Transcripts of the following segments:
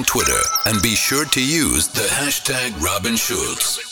On Twitter and be sure to use the hashtag Robin Schulz.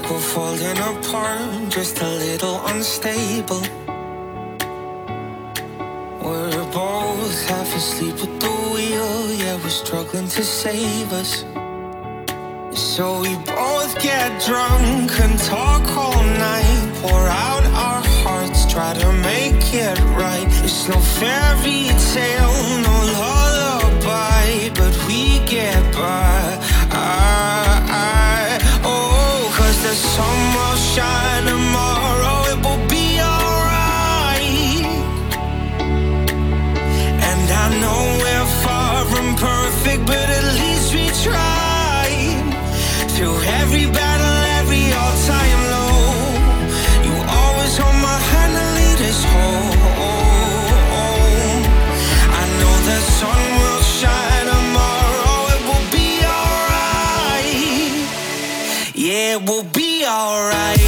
like we're falling apart, just a little unstable. We're both half asleep at the wheel, yeah, we're struggling to save us. So we both get drunk and talk all night, pour out our hearts, try to make it right. It's no fairy tale, no lullaby, but we get by. the sun will shine tomorrow, it will be alright. And I know we're far from perfect, but at least we. Through every battle, every all-time low, you always hold my hand and lead us home. alright.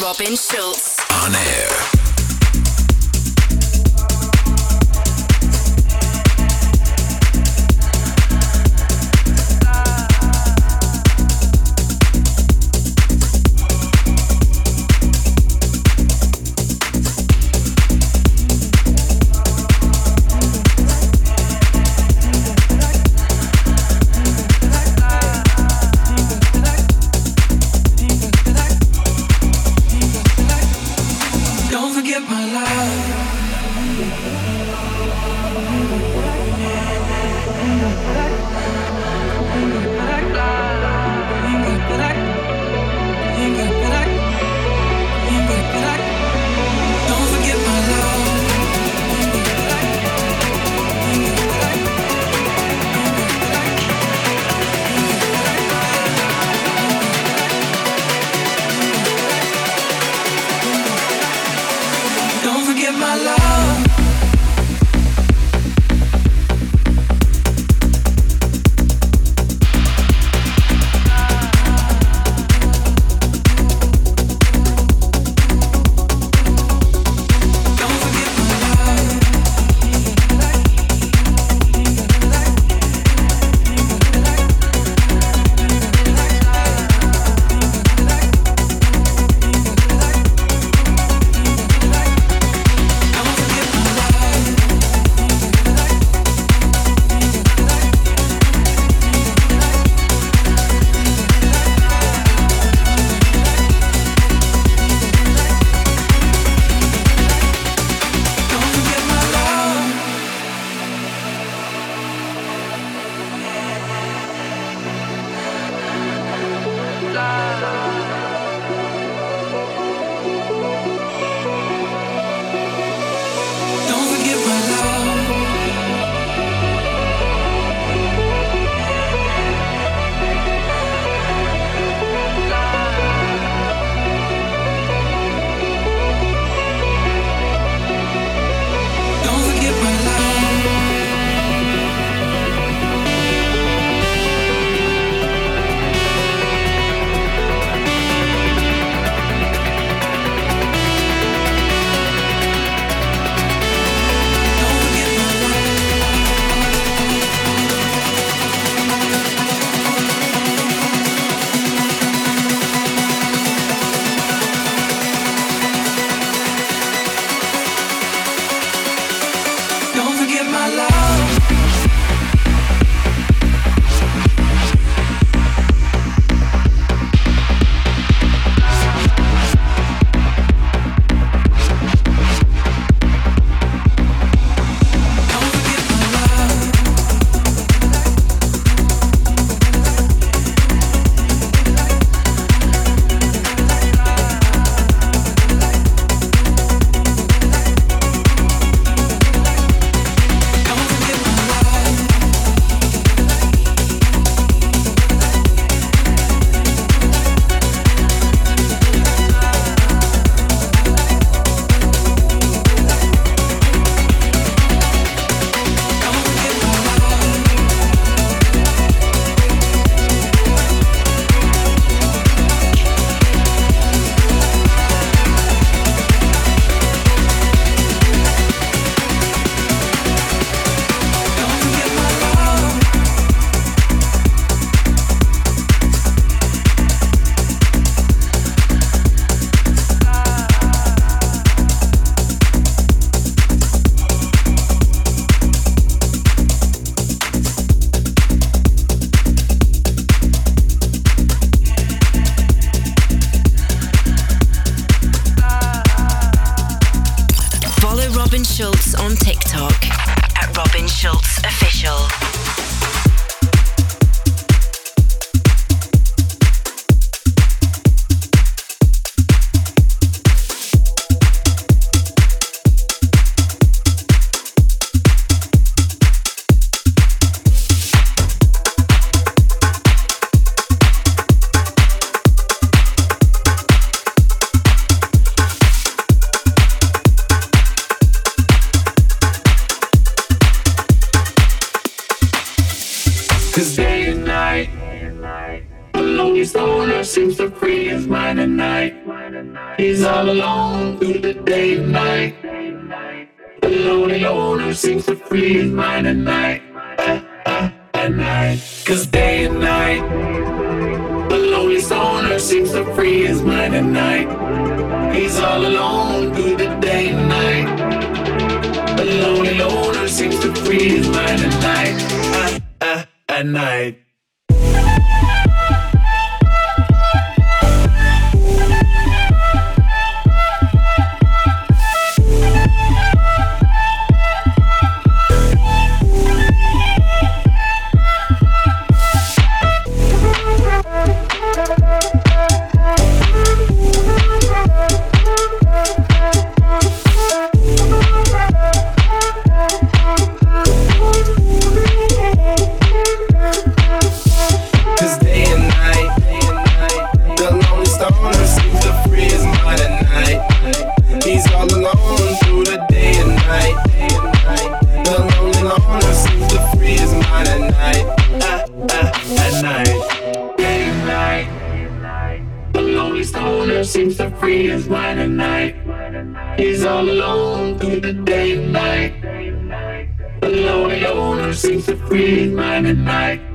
Don't forget uh, is night and night. He's all alone through the day and night. The lonely owner seems to free his mind at night.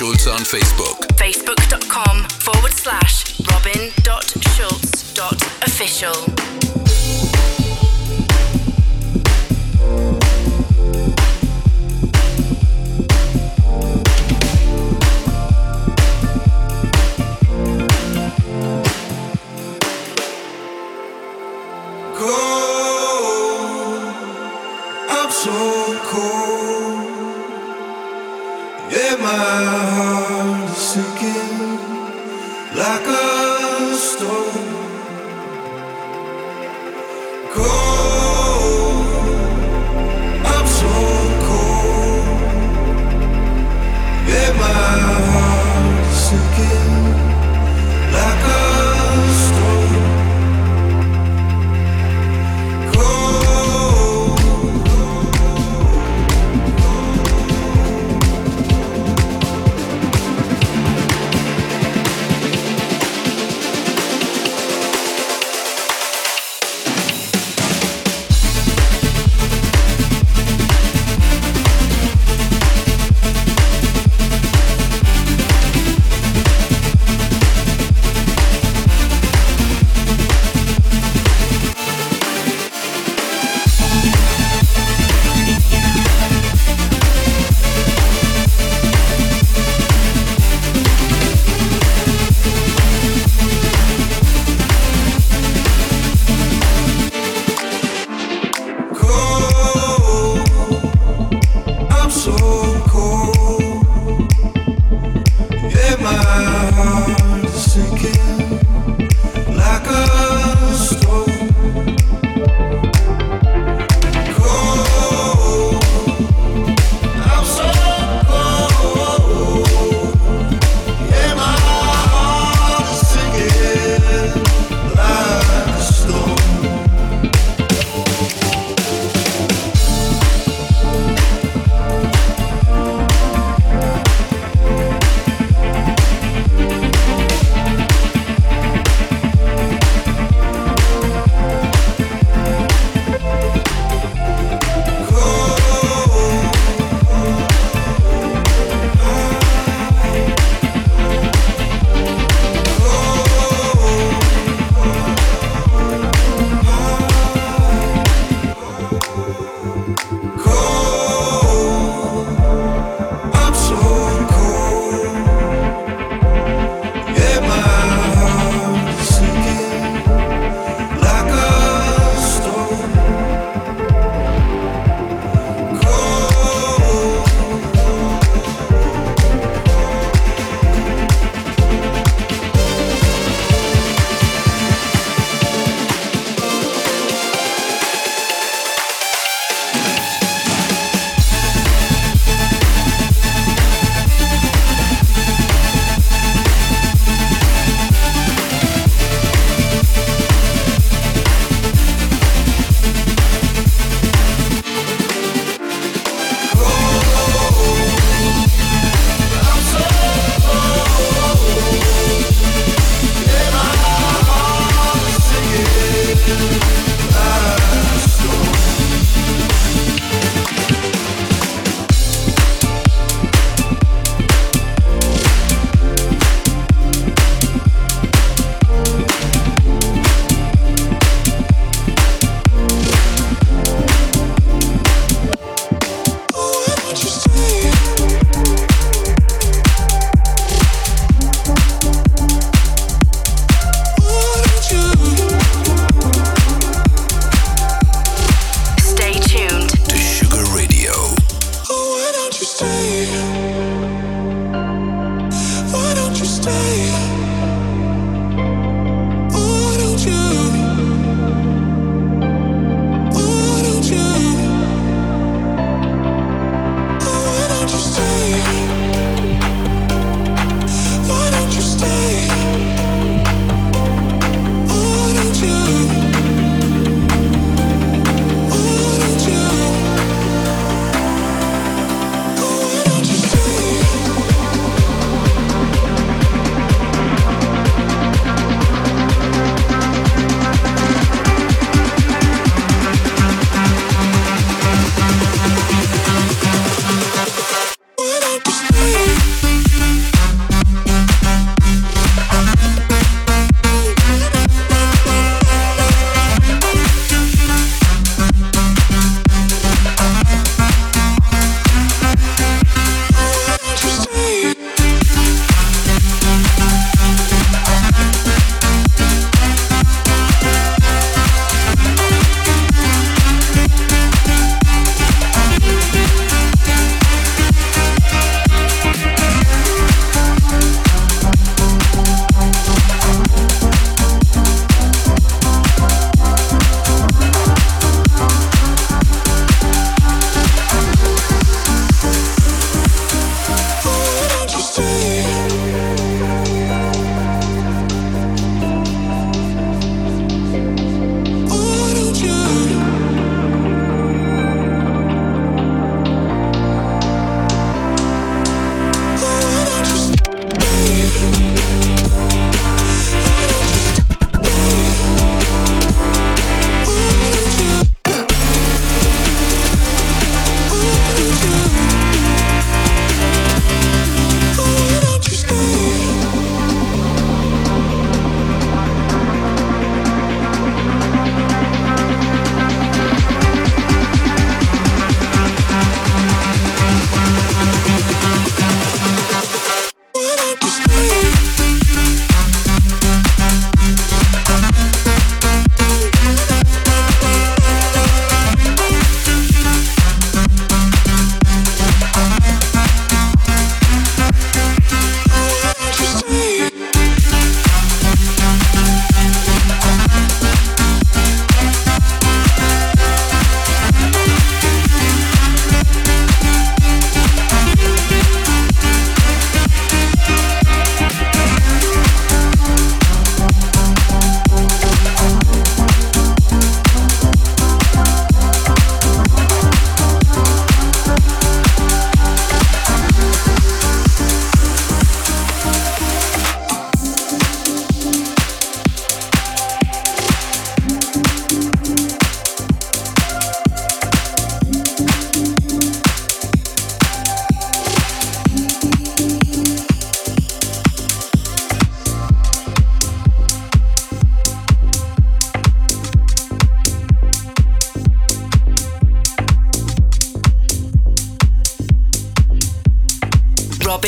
Night. on Facebook. Facebook.com forward slash robin.schulz.official.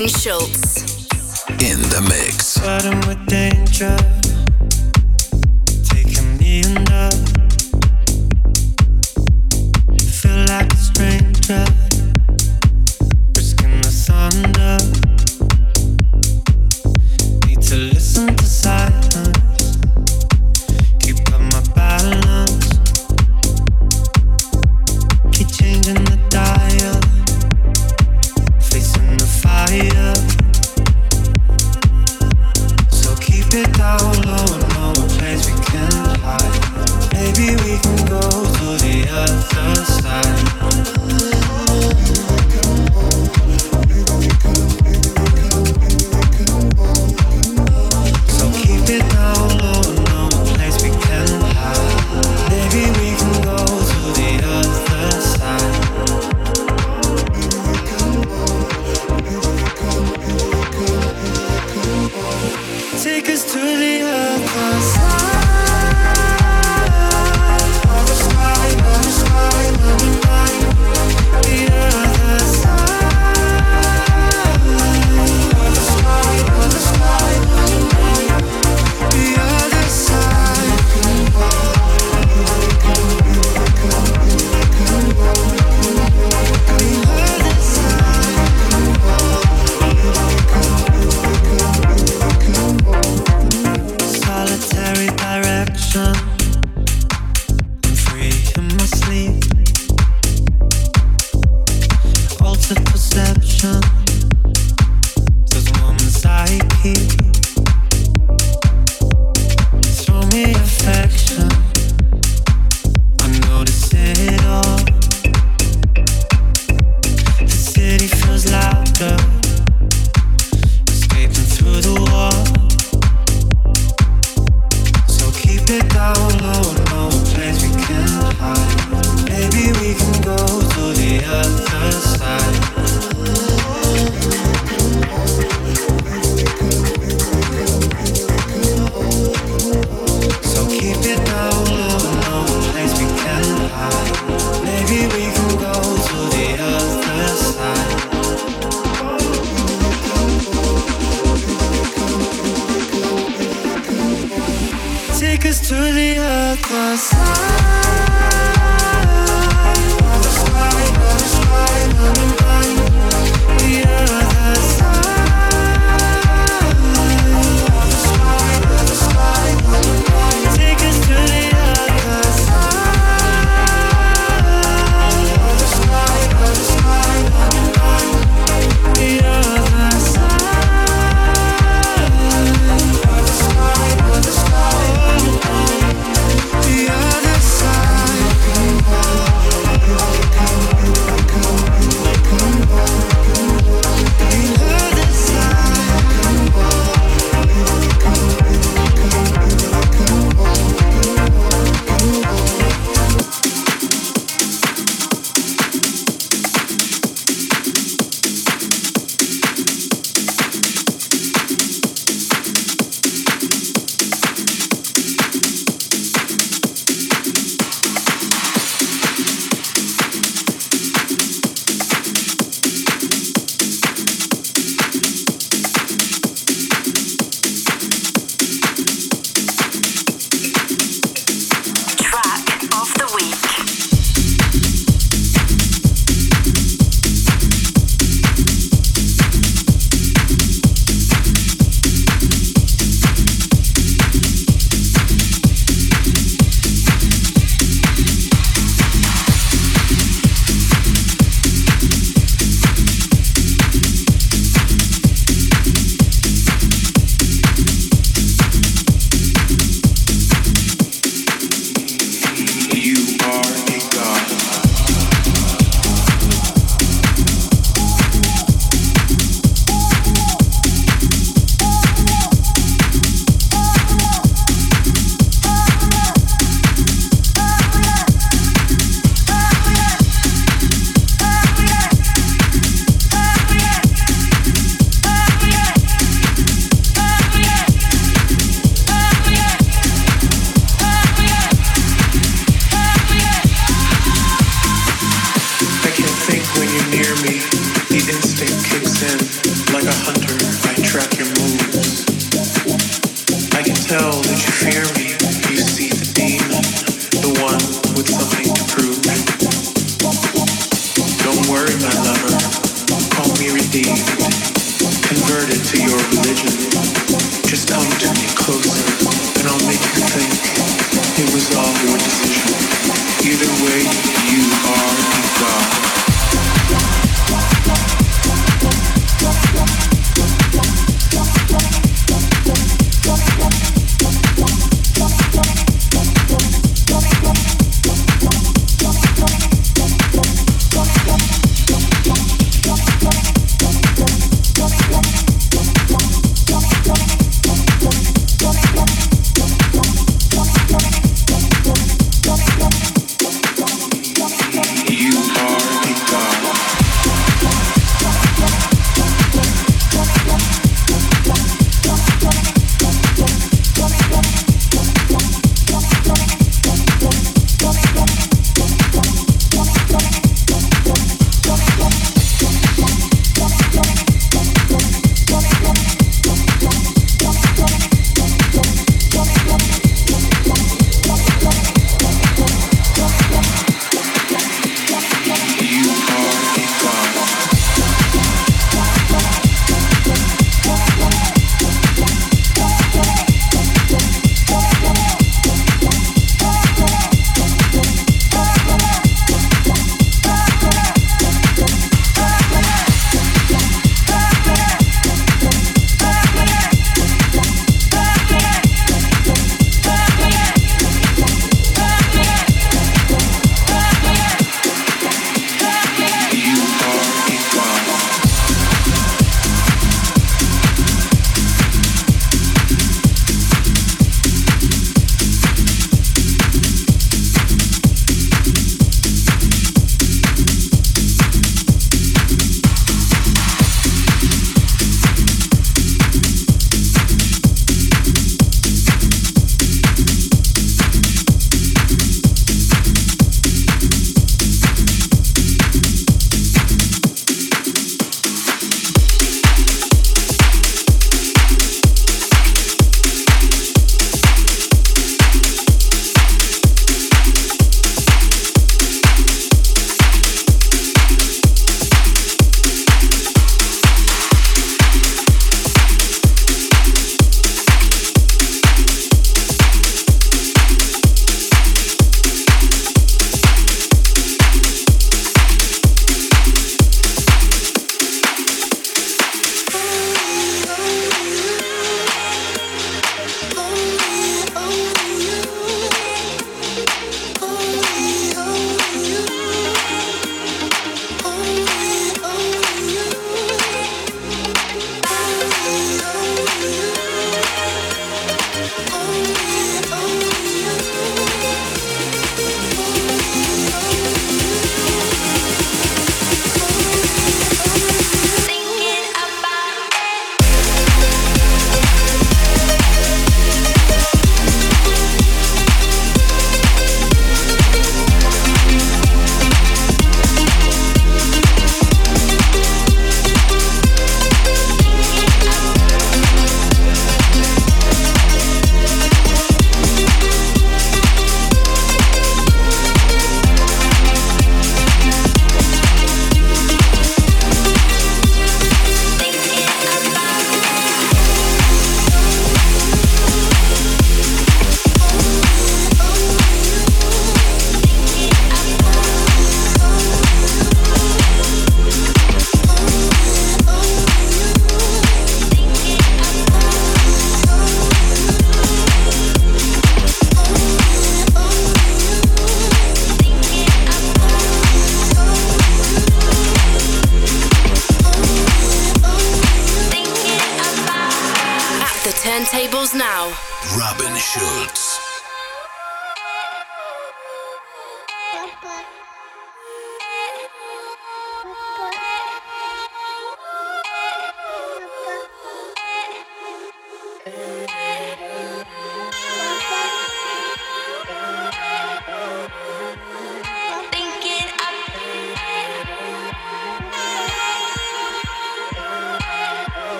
Robin Schulz. In the mix. was resolve your decision. Either way, you are God.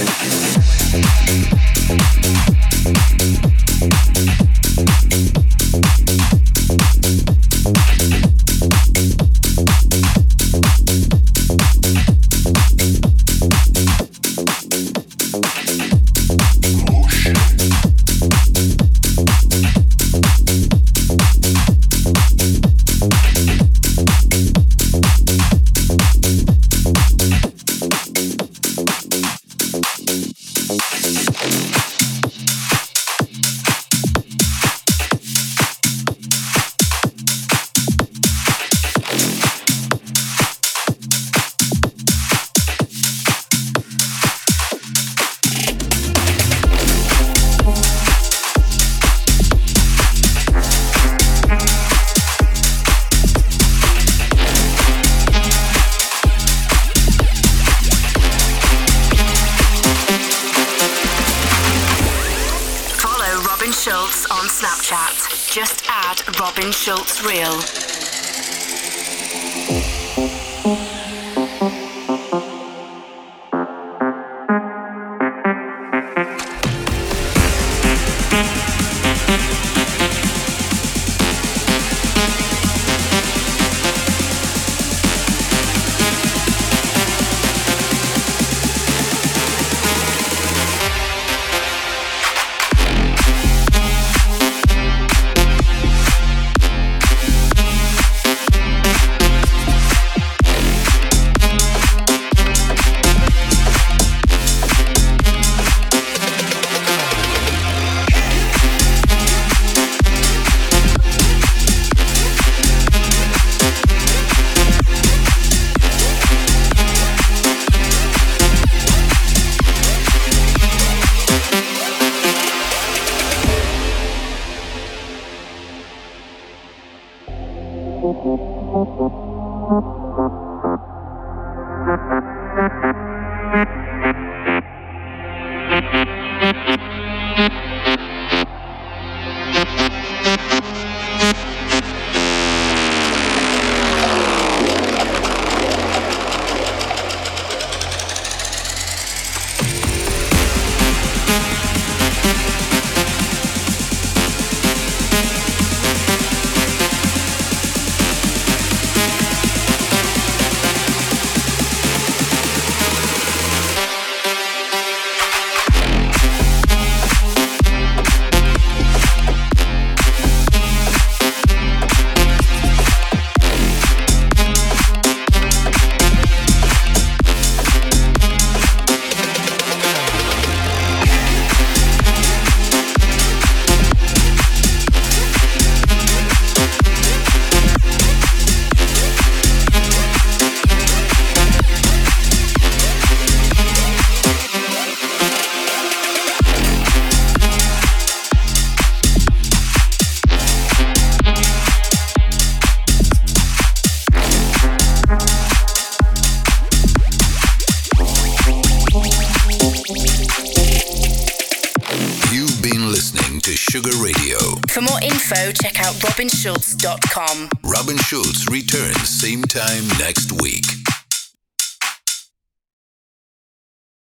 and robinschulz.com. Robin Schulz returns same time next week.